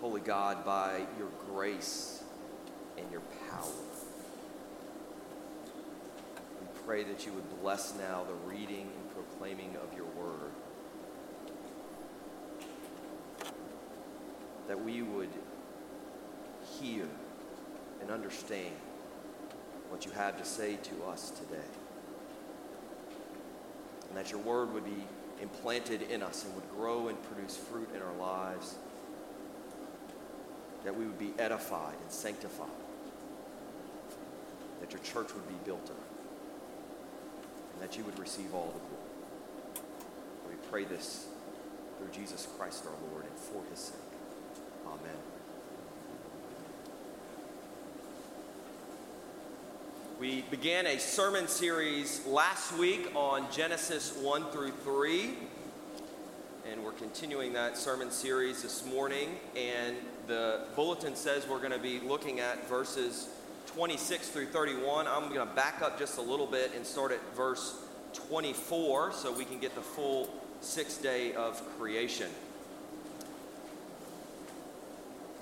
Holy God, by your grace and your power. We pray that you would bless now the reading and proclaiming of your word. That we would hear and understand what you have to say to us today. And that your word would be implanted in us and would grow and produce fruit in our lives. That we would be edified and sanctified. That your church would be built up. And that you would receive all the glory. We pray this through Jesus Christ our Lord and for his sake. Amen. We began a sermon series last week on Genesis 1 through 3. And we're continuing that sermon series this morning. And the bulletin says we're going to be looking at verses 26 through 31. I'm going to back up just a little bit and start at verse 24 so we can get the full sixth day of creation.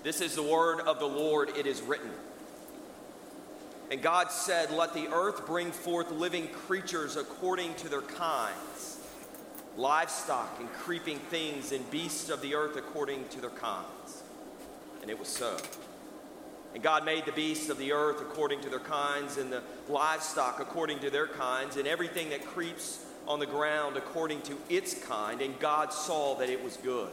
This is the word of the Lord, it is written. And God said, Let the earth bring forth living creatures according to their kinds, livestock and creeping things, and beasts of the earth according to their kinds. And it was so. And God made the beasts of the earth according to their kinds, and the livestock according to their kinds, and everything that creeps on the ground according to its kind. And God saw that it was good.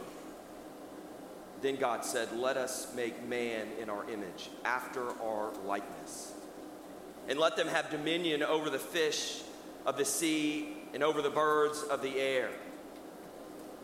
Then God said, Let us make man in our image, after our likeness and let them have dominion over the fish of the sea and over the birds of the air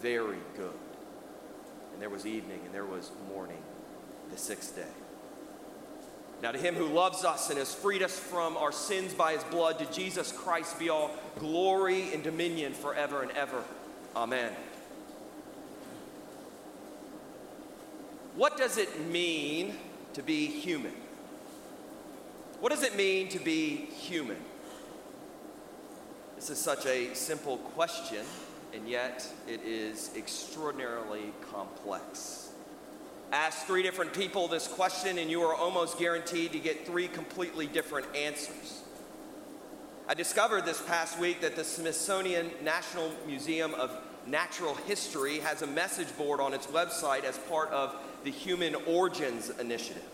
very good. And there was evening, and there was morning, the sixth day. Now, to him who loves us and has freed us from our sins by his blood, to Jesus Christ be all glory and dominion forever and ever. Amen. What does it mean to be human? What does it mean to be human? This is such a simple question, and yet it is extraordinarily complex. Ask three different people this question, and you are almost guaranteed to get three completely different answers. I discovered this past week that the Smithsonian National Museum of Natural History has a message board on its website as part of the Human Origins Initiative.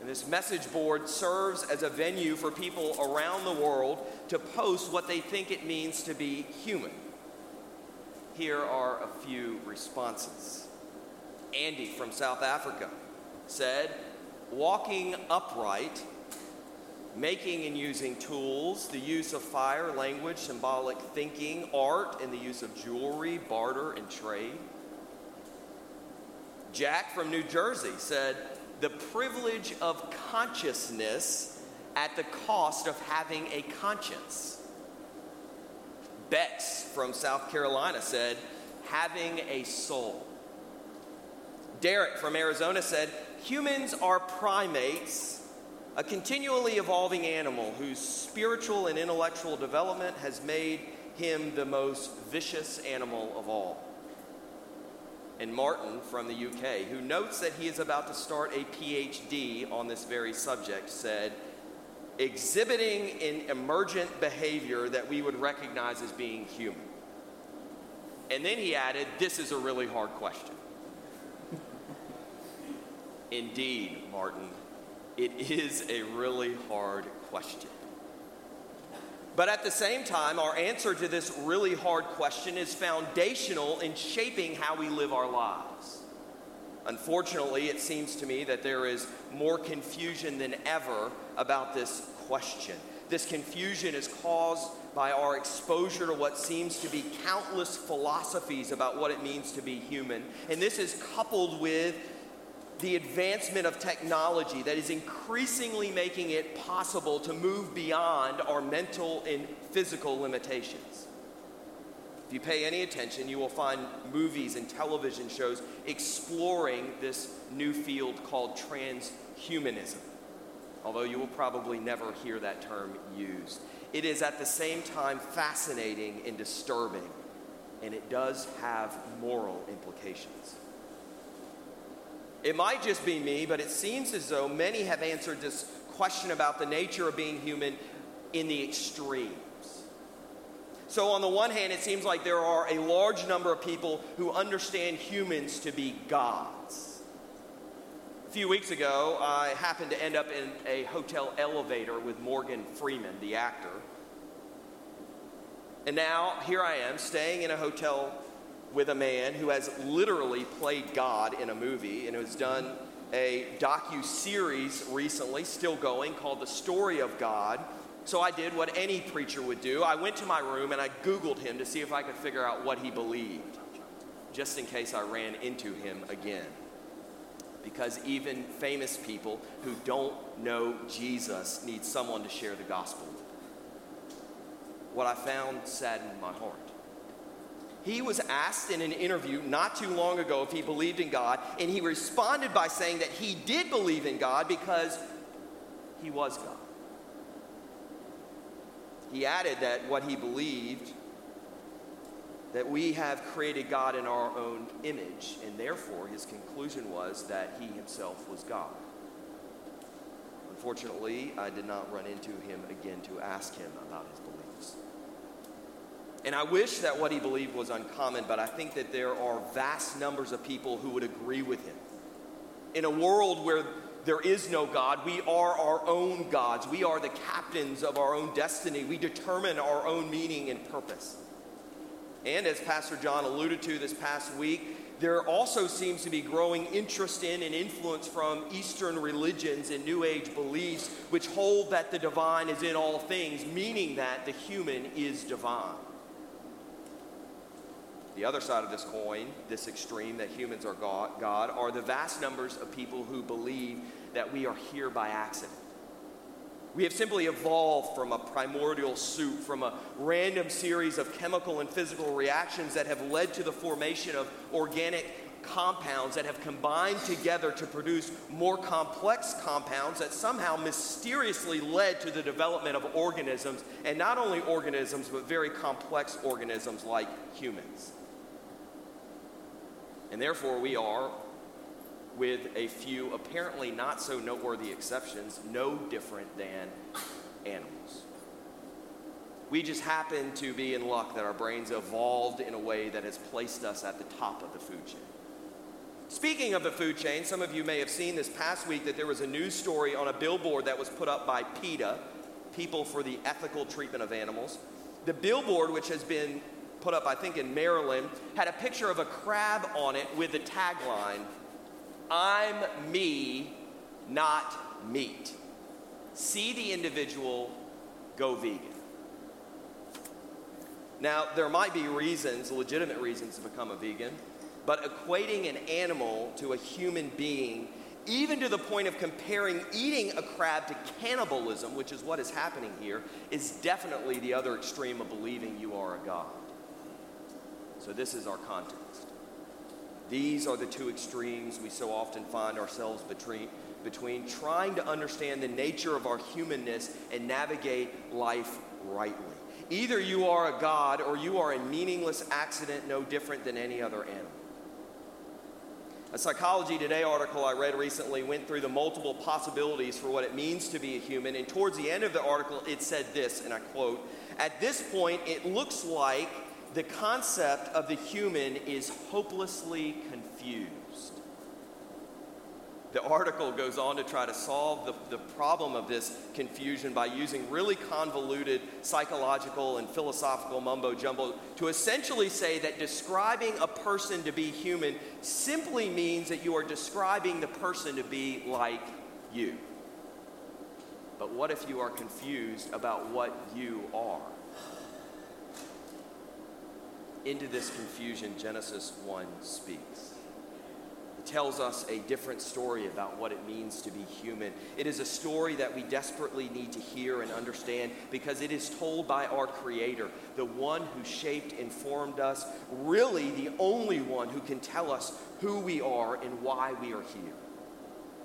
And this message board serves as a venue for people around the world to post what they think it means to be human. Here are a few responses. Andy from South Africa said, Walking upright, making and using tools, the use of fire, language, symbolic thinking, art, and the use of jewelry, barter, and trade. Jack from New Jersey said, the privilege of consciousness at the cost of having a conscience. Bex from South Carolina said, having a soul. Derek from Arizona said, humans are primates, a continually evolving animal whose spiritual and intellectual development has made him the most vicious animal of all and Martin from the UK, who notes that he is about to start a PhD on this very subject, said, exhibiting an emergent behavior that we would recognize as being human. And then he added, This is a really hard question. Indeed, Martin, it is a really hard question. But at the same time, our answer to this really hard question is foundational in shaping how we live our lives. Unfortunately, it seems to me that there is more confusion than ever about this question. This confusion is caused by our exposure to what seems to be countless philosophies about what it means to be human. And this is coupled with the advancement of technology that is increasingly making it possible to move beyond our mental and physical limitations. If you pay any attention, you will find movies and television shows exploring this new field called transhumanism, although you will probably never hear that term used. It is at the same time fascinating and disturbing, and it does have moral implications. It might just be me, but it seems as though many have answered this question about the nature of being human in the extremes. So, on the one hand, it seems like there are a large number of people who understand humans to be gods. A few weeks ago, I happened to end up in a hotel elevator with Morgan Freeman, the actor. And now, here I am, staying in a hotel with a man who has literally played God in a movie and has done a docu series recently, still going, called The Story of God. So I did what any preacher would do. I went to my room and I Googled him to see if I could figure out what he believed, just in case I ran into him again. Because even famous people who don't know Jesus need someone to share the gospel with. What I found saddened my heart. He was asked in an interview not too long ago if he believed in God, and he responded by saying that he did believe in God because he was God. He added that what he believed that we have created God in our own image, and therefore his conclusion was that he himself was God. Unfortunately, I did not run into him again to ask him about his beliefs. And I wish that what he believed was uncommon, but I think that there are vast numbers of people who would agree with him. In a world where there is no God, we are our own gods. We are the captains of our own destiny. We determine our own meaning and purpose. And as Pastor John alluded to this past week, there also seems to be growing interest in and influence from Eastern religions and New Age beliefs, which hold that the divine is in all things, meaning that the human is divine. The other side of this coin, this extreme that humans are God, God, are the vast numbers of people who believe that we are here by accident. We have simply evolved from a primordial soup, from a random series of chemical and physical reactions that have led to the formation of organic compounds that have combined together to produce more complex compounds that somehow mysteriously led to the development of organisms, and not only organisms, but very complex organisms like humans. And therefore, we are, with a few apparently not so noteworthy exceptions, no different than animals. We just happen to be in luck that our brains evolved in a way that has placed us at the top of the food chain. Speaking of the food chain, some of you may have seen this past week that there was a news story on a billboard that was put up by PETA, People for the Ethical Treatment of Animals. The billboard, which has been put up, I think, in Maryland, had a picture of a crab on it with the tagline I'm me, not meat. See the individual, go vegan. Now, there might be reasons, legitimate reasons, to become a vegan, but equating an animal to a human being, even to the point of comparing eating a crab to cannibalism, which is what is happening here, is definitely the other extreme of believing you are a god. So, this is our context. These are the two extremes we so often find ourselves between, between trying to understand the nature of our humanness and navigate life rightly. Either you are a God or you are a meaningless accident no different than any other animal. A Psychology Today article I read recently went through the multiple possibilities for what it means to be a human, and towards the end of the article, it said this, and I quote At this point, it looks like the concept of the human is hopelessly confused. The article goes on to try to solve the, the problem of this confusion by using really convoluted psychological and philosophical mumbo jumbo to essentially say that describing a person to be human simply means that you are describing the person to be like you. But what if you are confused about what you are? Into this confusion, Genesis 1 speaks. It tells us a different story about what it means to be human. It is a story that we desperately need to hear and understand because it is told by our Creator, the one who shaped and formed us, really the only one who can tell us who we are and why we are here.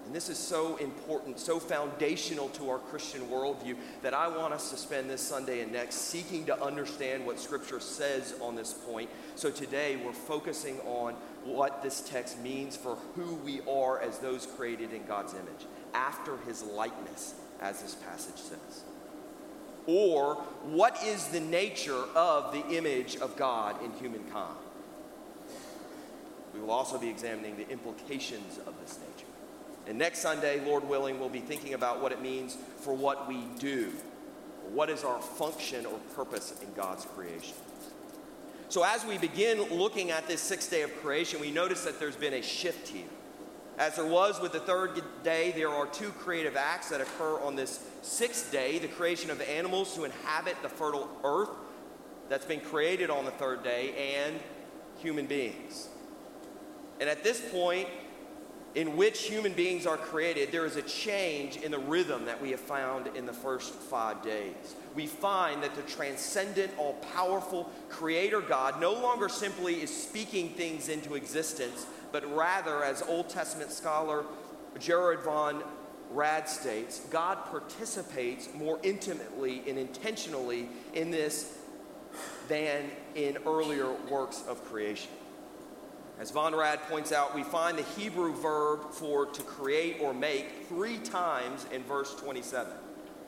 And this is so important, so foundational to our Christian worldview that I want us to spend this Sunday and next seeking to understand what Scripture says on this point. So today we're focusing on what this text means for who we are as those created in God's image, after his likeness, as this passage says. Or what is the nature of the image of God in humankind? We will also be examining the implications of this nature. And next Sunday, Lord willing, we'll be thinking about what it means for what we do. What is our function or purpose in God's creation? So, as we begin looking at this sixth day of creation, we notice that there's been a shift here. As there was with the third day, there are two creative acts that occur on this sixth day the creation of animals to inhabit the fertile earth that's been created on the third day, and human beings. And at this point, in which human beings are created, there is a change in the rhythm that we have found in the first five days. We find that the transcendent, all powerful Creator God no longer simply is speaking things into existence, but rather, as Old Testament scholar Gerhard von Rad states, God participates more intimately and intentionally in this than in earlier works of creation. As Von Rad points out, we find the Hebrew verb for to create or make three times in verse 27.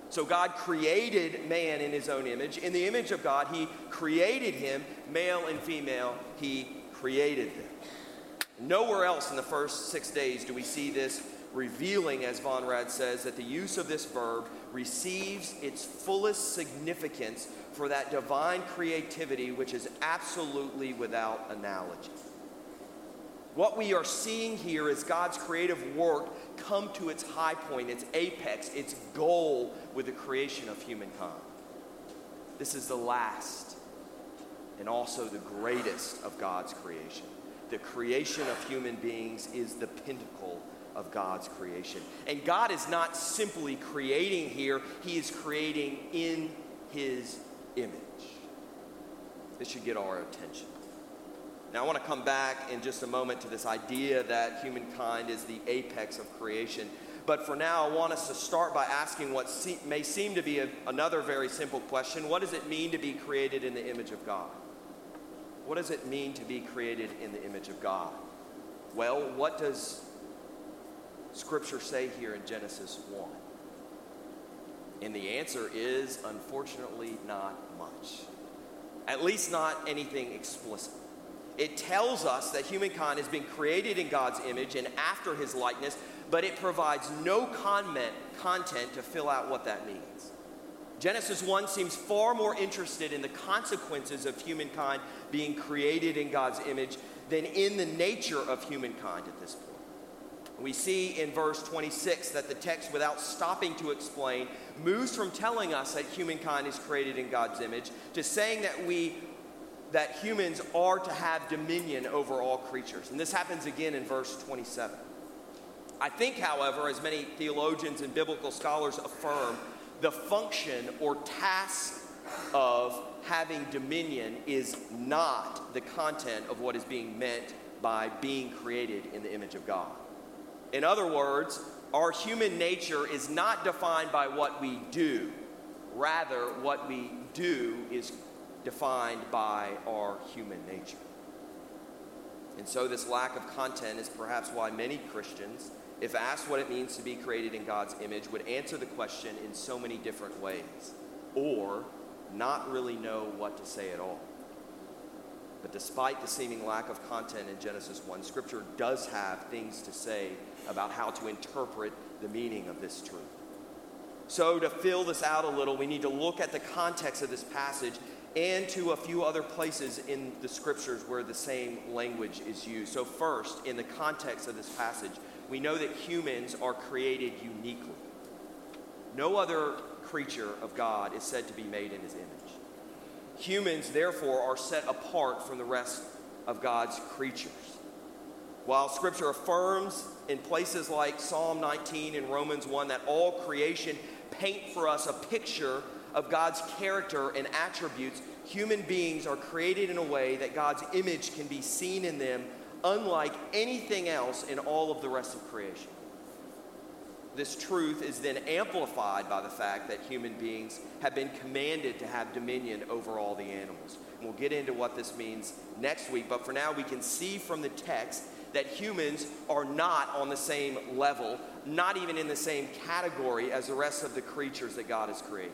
So God created man in his own image. In the image of God, he created him, male and female, he created them. Nowhere else in the first six days do we see this revealing, as Von Rad says, that the use of this verb receives its fullest significance for that divine creativity which is absolutely without analogy. What we are seeing here is God's creative work come to its high point, its apex, its goal with the creation of humankind. This is the last and also the greatest of God's creation. The creation of human beings is the pinnacle of God's creation. And God is not simply creating here, He is creating in His image. This should get our attention. Now, I want to come back in just a moment to this idea that humankind is the apex of creation. But for now, I want us to start by asking what may seem to be a, another very simple question What does it mean to be created in the image of God? What does it mean to be created in the image of God? Well, what does Scripture say here in Genesis 1? And the answer is unfortunately not much. At least not anything explicit it tells us that humankind has been created in God's image and after his likeness, but it provides no comment, content to fill out what that means. Genesis 1 seems far more interested in the consequences of humankind being created in God's image than in the nature of humankind at this point. We see in verse 26 that the text, without stopping to explain, moves from telling us that humankind is created in God's image to saying that we that humans are to have dominion over all creatures. And this happens again in verse 27. I think, however, as many theologians and biblical scholars affirm, the function or task of having dominion is not the content of what is being meant by being created in the image of God. In other words, our human nature is not defined by what we do. Rather, what we do is defined by our human nature. And so, this lack of content is perhaps why many Christians, if asked what it means to be created in God's image, would answer the question in so many different ways, or not really know what to say at all. But despite the seeming lack of content in Genesis 1, Scripture does have things to say about how to interpret the meaning of this truth. So, to fill this out a little, we need to look at the context of this passage and to a few other places in the scriptures where the same language is used. So, first, in the context of this passage, we know that humans are created uniquely. No other creature of God is said to be made in his image. Humans, therefore, are set apart from the rest of God's creatures. While Scripture affirms in places like Psalm 19 and Romans 1 that all creation paint for us a picture of God's character and attributes, human beings are created in a way that God's image can be seen in them, unlike anything else in all of the rest of creation. This truth is then amplified by the fact that human beings have been commanded to have dominion over all the animals. And we'll get into what this means next week, but for now, we can see from the text that humans are not on the same level, not even in the same category as the rest of the creatures that God has created.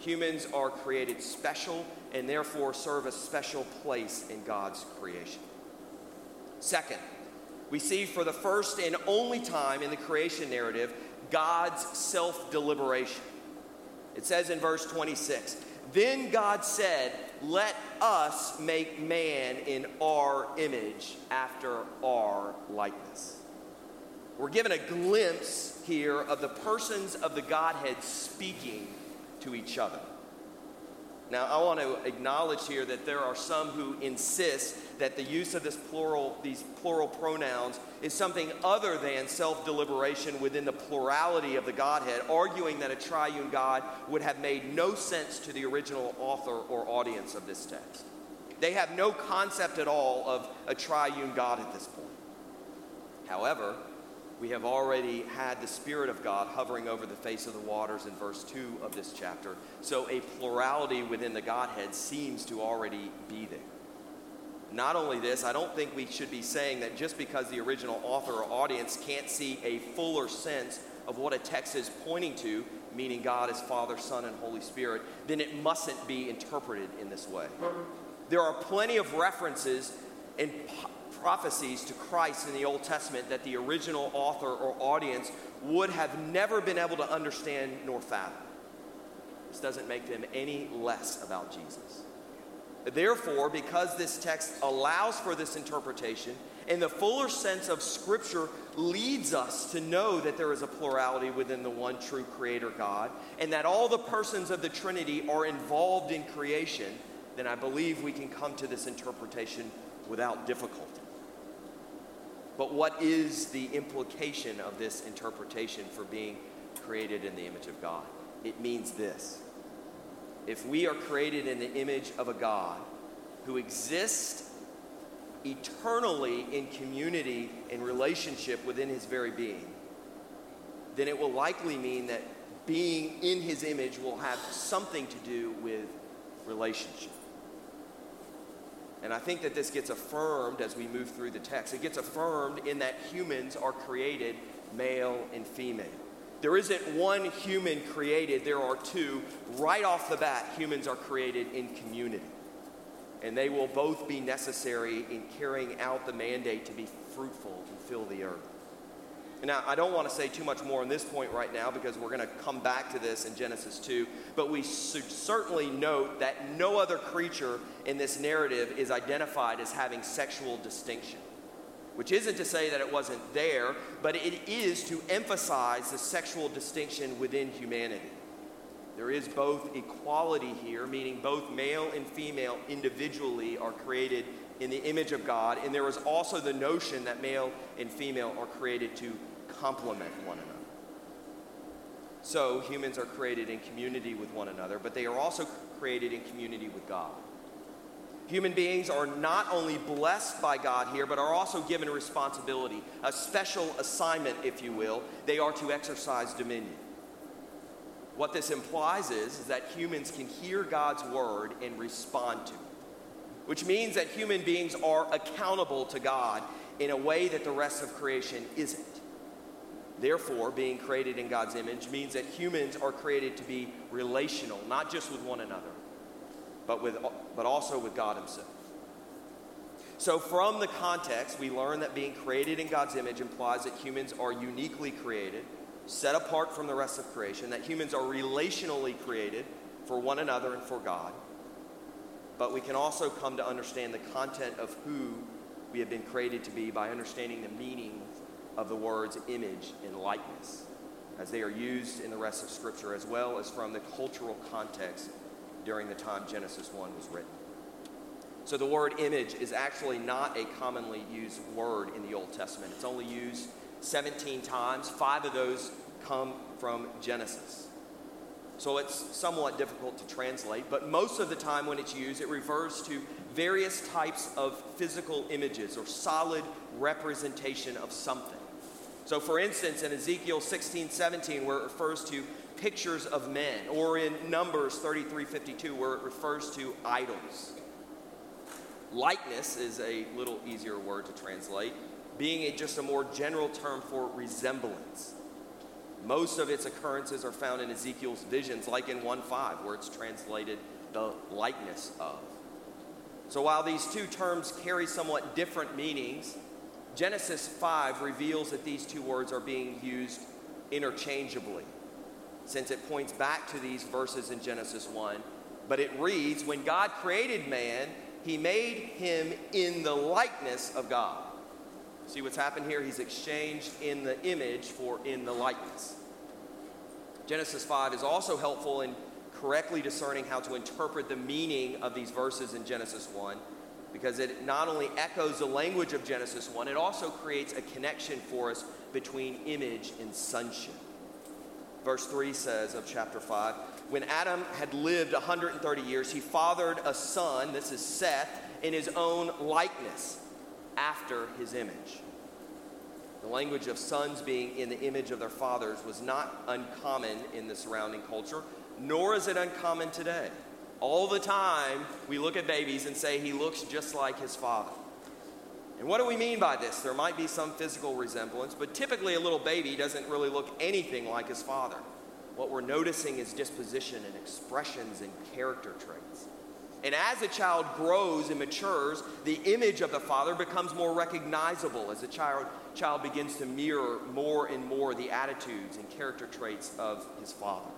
Humans are created special and therefore serve a special place in God's creation. Second, we see for the first and only time in the creation narrative God's self deliberation. It says in verse 26 Then God said, Let us make man in our image after our likeness. We're given a glimpse here of the persons of the Godhead speaking to each other. Now, I want to acknowledge here that there are some who insist that the use of this plural, these plural pronouns is something other than self deliberation within the plurality of the Godhead, arguing that a triune God would have made no sense to the original author or audience of this text. They have no concept at all of a triune God at this point. However, we have already had the Spirit of God hovering over the face of the waters in verse 2 of this chapter. So a plurality within the Godhead seems to already be there. Not only this, I don't think we should be saying that just because the original author or audience can't see a fuller sense of what a text is pointing to, meaning God is Father, Son, and Holy Spirit, then it mustn't be interpreted in this way. There are plenty of references and prophecies to Christ in the Old Testament that the original author or audience would have never been able to understand nor fathom. This doesn't make them any less about Jesus. Therefore, because this text allows for this interpretation, and the fuller sense of Scripture leads us to know that there is a plurality within the one true Creator God, and that all the persons of the Trinity are involved in creation, then I believe we can come to this interpretation without difficulty. But what is the implication of this interpretation for being created in the image of God? It means this. If we are created in the image of a God who exists eternally in community and relationship within his very being, then it will likely mean that being in his image will have something to do with relationship. And I think that this gets affirmed as we move through the text. It gets affirmed in that humans are created male and female. There isn't one human created, there are two. Right off the bat, humans are created in community. And they will both be necessary in carrying out the mandate to be fruitful and fill the earth. Now, I don't want to say too much more on this point right now because we're going to come back to this in Genesis 2, but we should certainly note that no other creature in this narrative is identified as having sexual distinction. Which isn't to say that it wasn't there, but it is to emphasize the sexual distinction within humanity. There is both equality here, meaning both male and female individually are created in the image of God, and there is also the notion that male and female are created to complement one another. So humans are created in community with one another, but they are also created in community with God. Human beings are not only blessed by God here, but are also given a responsibility, a special assignment, if you will. They are to exercise dominion. What this implies is, is that humans can hear God's word and respond to it, which means that human beings are accountable to God in a way that the rest of creation isn't. Therefore, being created in God's image means that humans are created to be relational, not just with one another, but, with, but also with God Himself. So, from the context, we learn that being created in God's image implies that humans are uniquely created, set apart from the rest of creation, that humans are relationally created for one another and for God. But we can also come to understand the content of who we have been created to be by understanding the meaning of the words image and likeness as they are used in the rest of Scripture, as well as from the cultural context during the time Genesis 1 was written. So the word image is actually not a commonly used word in the Old Testament. It's only used 17 times. Five of those come from Genesis. So it's somewhat difficult to translate, but most of the time when it's used, it refers to various types of physical images or solid representation of something. So, for instance, in Ezekiel 16 17, where it refers to pictures of men, or in Numbers 33 52, where it refers to idols. Likeness is a little easier word to translate, being a, just a more general term for resemblance. Most of its occurrences are found in Ezekiel's visions, like in 1 5, where it's translated the likeness of. So while these two terms carry somewhat different meanings, Genesis 5 reveals that these two words are being used interchangeably, since it points back to these verses in Genesis 1. But it reads When God created man, he made him in the likeness of God. See what's happened here? He's exchanged in the image for in the likeness. Genesis 5 is also helpful in correctly discerning how to interpret the meaning of these verses in Genesis 1 because it not only echoes the language of Genesis 1, it also creates a connection for us between image and sonship. Verse 3 says of chapter 5 When Adam had lived 130 years, he fathered a son, this is Seth, in his own likeness, after his image. The language of sons being in the image of their fathers was not uncommon in the surrounding culture, nor is it uncommon today. All the time, we look at babies and say he looks just like his father. And what do we mean by this? There might be some physical resemblance, but typically a little baby doesn't really look anything like his father. What we're noticing is disposition and expressions and character traits. And as a child grows and matures, the image of the father becomes more recognizable as the child, child begins to mirror more and more the attitudes and character traits of his father.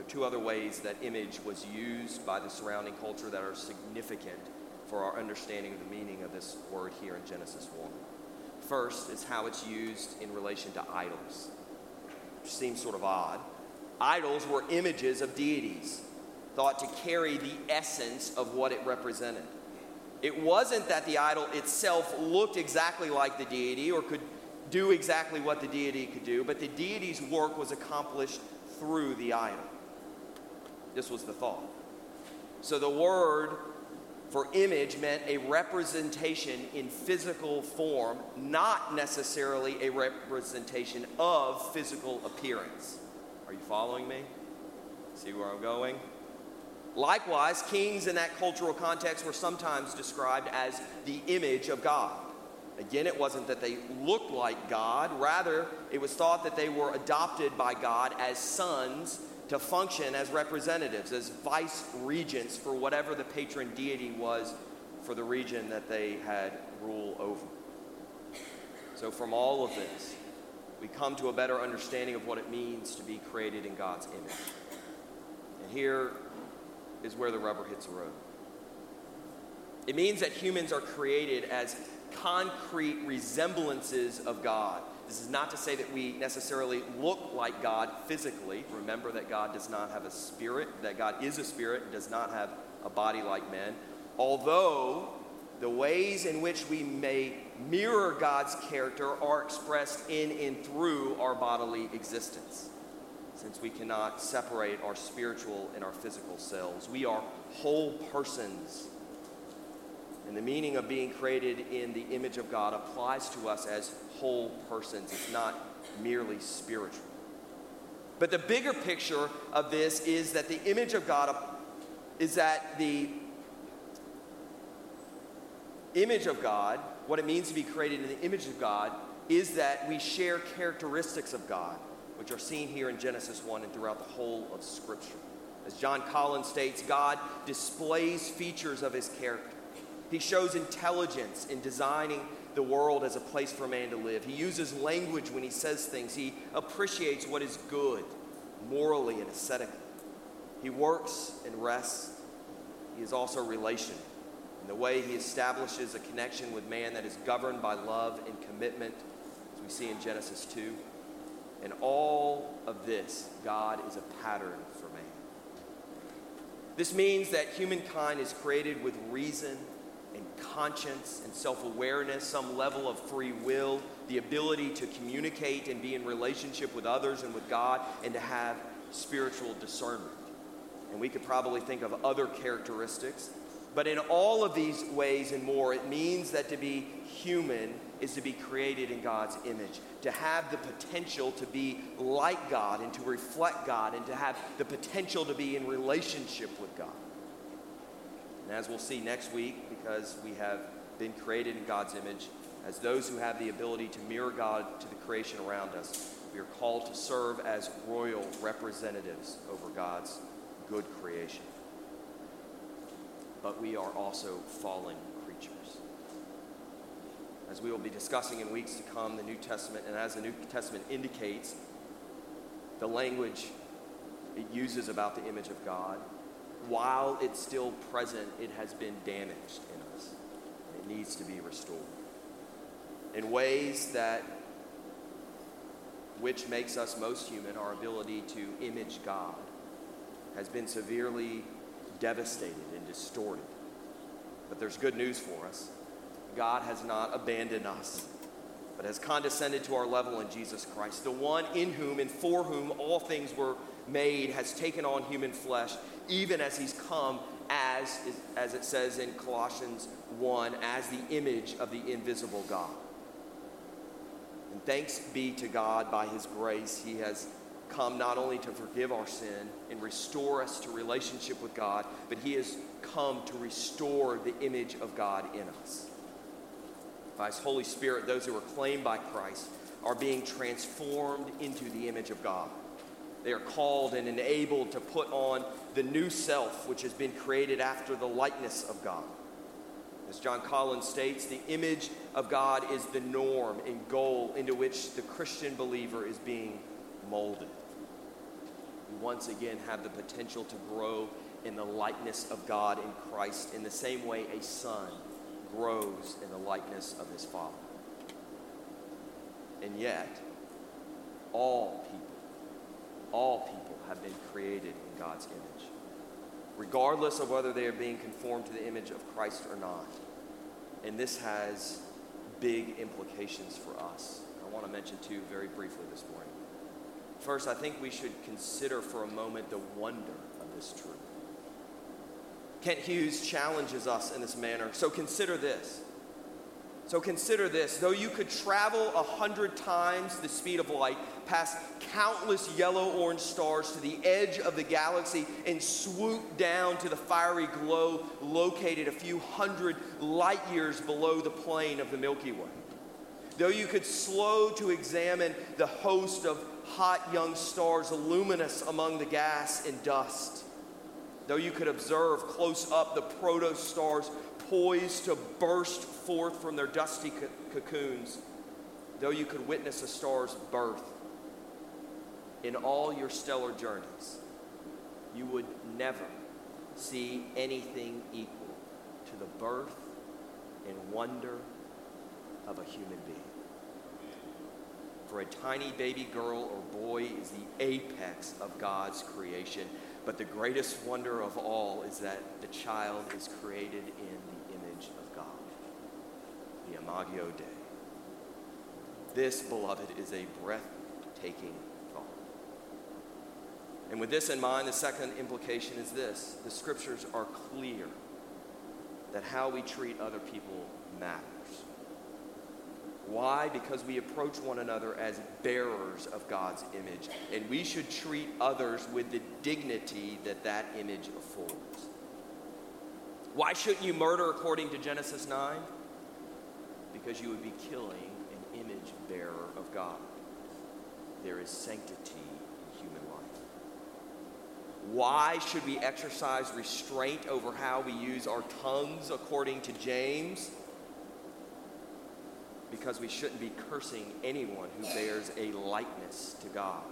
There are two other ways that image was used by the surrounding culture that are significant for our understanding of the meaning of this word here in Genesis 1. First is how it's used in relation to idols, which seems sort of odd. Idols were images of deities thought to carry the essence of what it represented. It wasn't that the idol itself looked exactly like the deity or could do exactly what the deity could do, but the deity's work was accomplished through the idol. This was the thought. So the word for image meant a representation in physical form, not necessarily a representation of physical appearance. Are you following me? See where I'm going? Likewise, kings in that cultural context were sometimes described as the image of God. Again, it wasn't that they looked like God, rather, it was thought that they were adopted by God as sons to function as representatives, as vice regents for whatever the patron deity was for the region that they had rule over. So, from all of this, we come to a better understanding of what it means to be created in God's image. And here is where the rubber hits the road. It means that humans are created as concrete resemblances of God. This is not to say that we necessarily look like God physically. Remember that God does not have a spirit, that God is a spirit, does not have a body like men. Although the ways in which we may mirror God's character are expressed in and through our bodily existence. Since we cannot separate our spiritual and our physical selves, we are whole persons and the meaning of being created in the image of God applies to us as whole persons. It's not merely spiritual. But the bigger picture of this is that the image of God is that the image of God, what it means to be created in the image of God, is that we share characteristics of God, which are seen here in Genesis 1 and throughout the whole of Scripture. As John Collins states, God displays features of his character He shows intelligence in designing the world as a place for man to live. He uses language when he says things. He appreciates what is good morally and aesthetically. He works and rests. He is also relational in the way he establishes a connection with man that is governed by love and commitment, as we see in Genesis 2. And all of this, God is a pattern for man. This means that humankind is created with reason and conscience and self awareness, some level of free will, the ability to communicate and be in relationship with others and with God, and to have spiritual discernment. And we could probably think of other characteristics. But in all of these ways and more, it means that to be human is to be created in God's image, to have the potential to be like God and to reflect God, and to have the potential to be in relationship with God. And as we'll see next week, because we have been created in God's image, as those who have the ability to mirror God to the creation around us, we are called to serve as royal representatives over God's good creation. But we are also fallen creatures. As we will be discussing in weeks to come, the New Testament, and as the New Testament indicates, the language it uses about the image of God, while it's still present, it has been damaged in us. It needs to be restored in ways that which makes us most human, our ability to image God has been severely devastated and distorted. But there's good news for us. God has not abandoned us, but has condescended to our level in Jesus Christ. The one in whom and for whom all things were made has taken on human flesh, even as he's come as, as it says in Colossians 1, as the image of the invisible God. And thanks be to God by his grace, he has come not only to forgive our sin and restore us to relationship with God, but He has come to restore the image of God in us. By His Holy Spirit, those who are claimed by Christ are being transformed into the image of God. They are called and enabled to put on the new self, which has been created after the likeness of God. As John Collins states, the image of God is the norm and goal into which the Christian believer is being molded We once again have the potential to grow in the likeness of God in Christ in the same way a son grows in the likeness of his father. And yet, all people, all people have been created in God's image, regardless of whether they are being conformed to the image of Christ or not. And this has big implications for us. I want to mention two very briefly this morning. First, I think we should consider for a moment the wonder of this truth. Kent Hughes challenges us in this manner. So consider this. So consider this. Though you could travel a hundred times the speed of light, past countless yellow orange stars to the edge of the galaxy, and swoop down to the fiery glow located a few hundred light years below the plane of the Milky Way. Though you could slow to examine the host of hot young stars luminous among the gas and dust. Though you could observe close up the protostars poised to burst forth from their dusty cocoons, though you could witness a star's birth, in all your stellar journeys, you would never see anything equal to the birth and wonder of a human being for a tiny baby girl or boy is the apex of God's creation. But the greatest wonder of all is that the child is created in the image of God, the Imago Dei. This, beloved, is a breathtaking thought. And with this in mind, the second implication is this the scriptures are clear that how we treat other people matters. Why? Because we approach one another as bearers of God's image, and we should treat others with the dignity that that image affords. Why shouldn't you murder according to Genesis 9? Because you would be killing an image bearer of God. There is sanctity in human life. Why should we exercise restraint over how we use our tongues according to James? Because we shouldn't be cursing anyone who bears a likeness to God.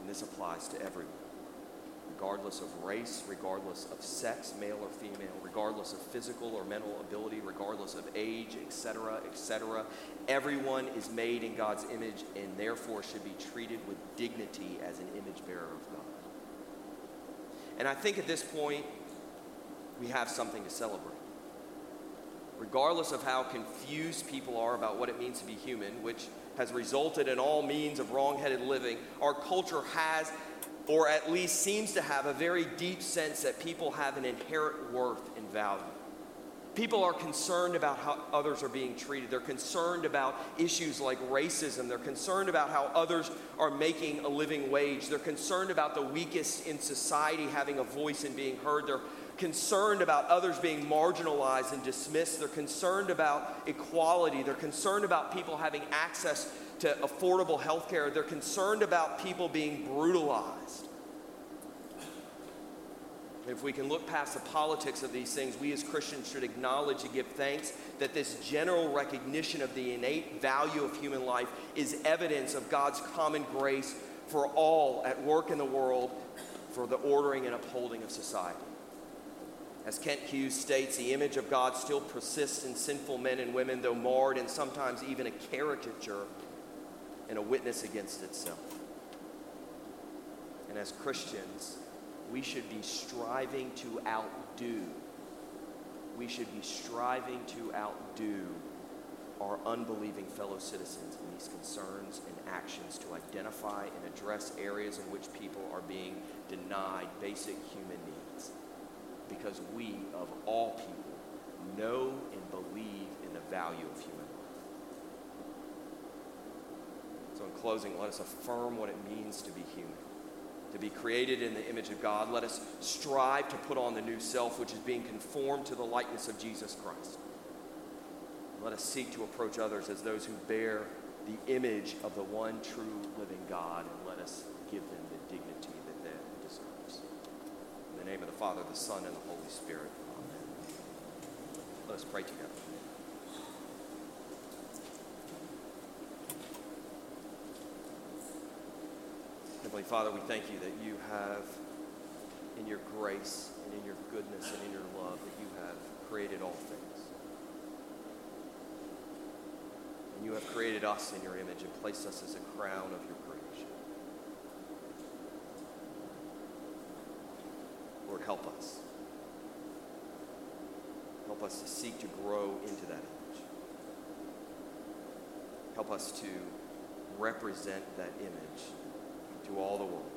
And this applies to everyone regardless of race, regardless of sex, male or female, regardless of physical or mental ability, regardless of age, etc., etc. Everyone is made in God's image and therefore should be treated with dignity as an image bearer of God. And I think at this point, we have something to celebrate. Regardless of how confused people are about what it means to be human, which has resulted in all means of wrong-headed living, our culture has or at least seems to have a very deep sense that people have an inherent worth and value. People are concerned about how others are being treated. They're concerned about issues like racism. They're concerned about how others are making a living wage. They're concerned about the weakest in society having a voice and being heard. They're concerned about others being marginalized and dismissed. They're concerned about equality. They're concerned about people having access to affordable health care. They're concerned about people being brutalized. If we can look past the politics of these things, we as Christians should acknowledge and give thanks that this general recognition of the innate value of human life is evidence of God's common grace for all at work in the world for the ordering and upholding of society. As Kent Hughes states, the image of God still persists in sinful men and women, though marred and sometimes even a caricature and a witness against itself. And as Christians, we should be striving to outdo. We should be striving to outdo our unbelieving fellow citizens in these concerns and actions to identify and address areas in which people are being denied basic human needs. Because we, of all people, know and believe in the value of human life. So, in closing, let us affirm what it means to be human. To be created in the image of God, let us strive to put on the new self, which is being conformed to the likeness of Jesus Christ. Let us seek to approach others as those who bear the image of the one true living God, and let us give them the dignity that they deserve. In the name of the Father, the Son, and the Holy Spirit. Amen. Let us pray together. Heavenly Father, we thank you that you have, in your grace and in your goodness and in your love, that you have created all things. And you have created us in your image and placed us as a crown of your creation. Lord, help us. Help us to seek to grow into that image. Help us to represent that image to all the world.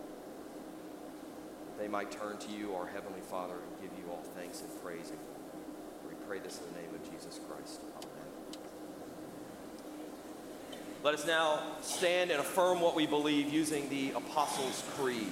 They might turn to you, our Heavenly Father, and give you all thanks and praise. And we pray this in the name of Jesus Christ. Amen. Let us now stand and affirm what we believe using the Apostles' Creed.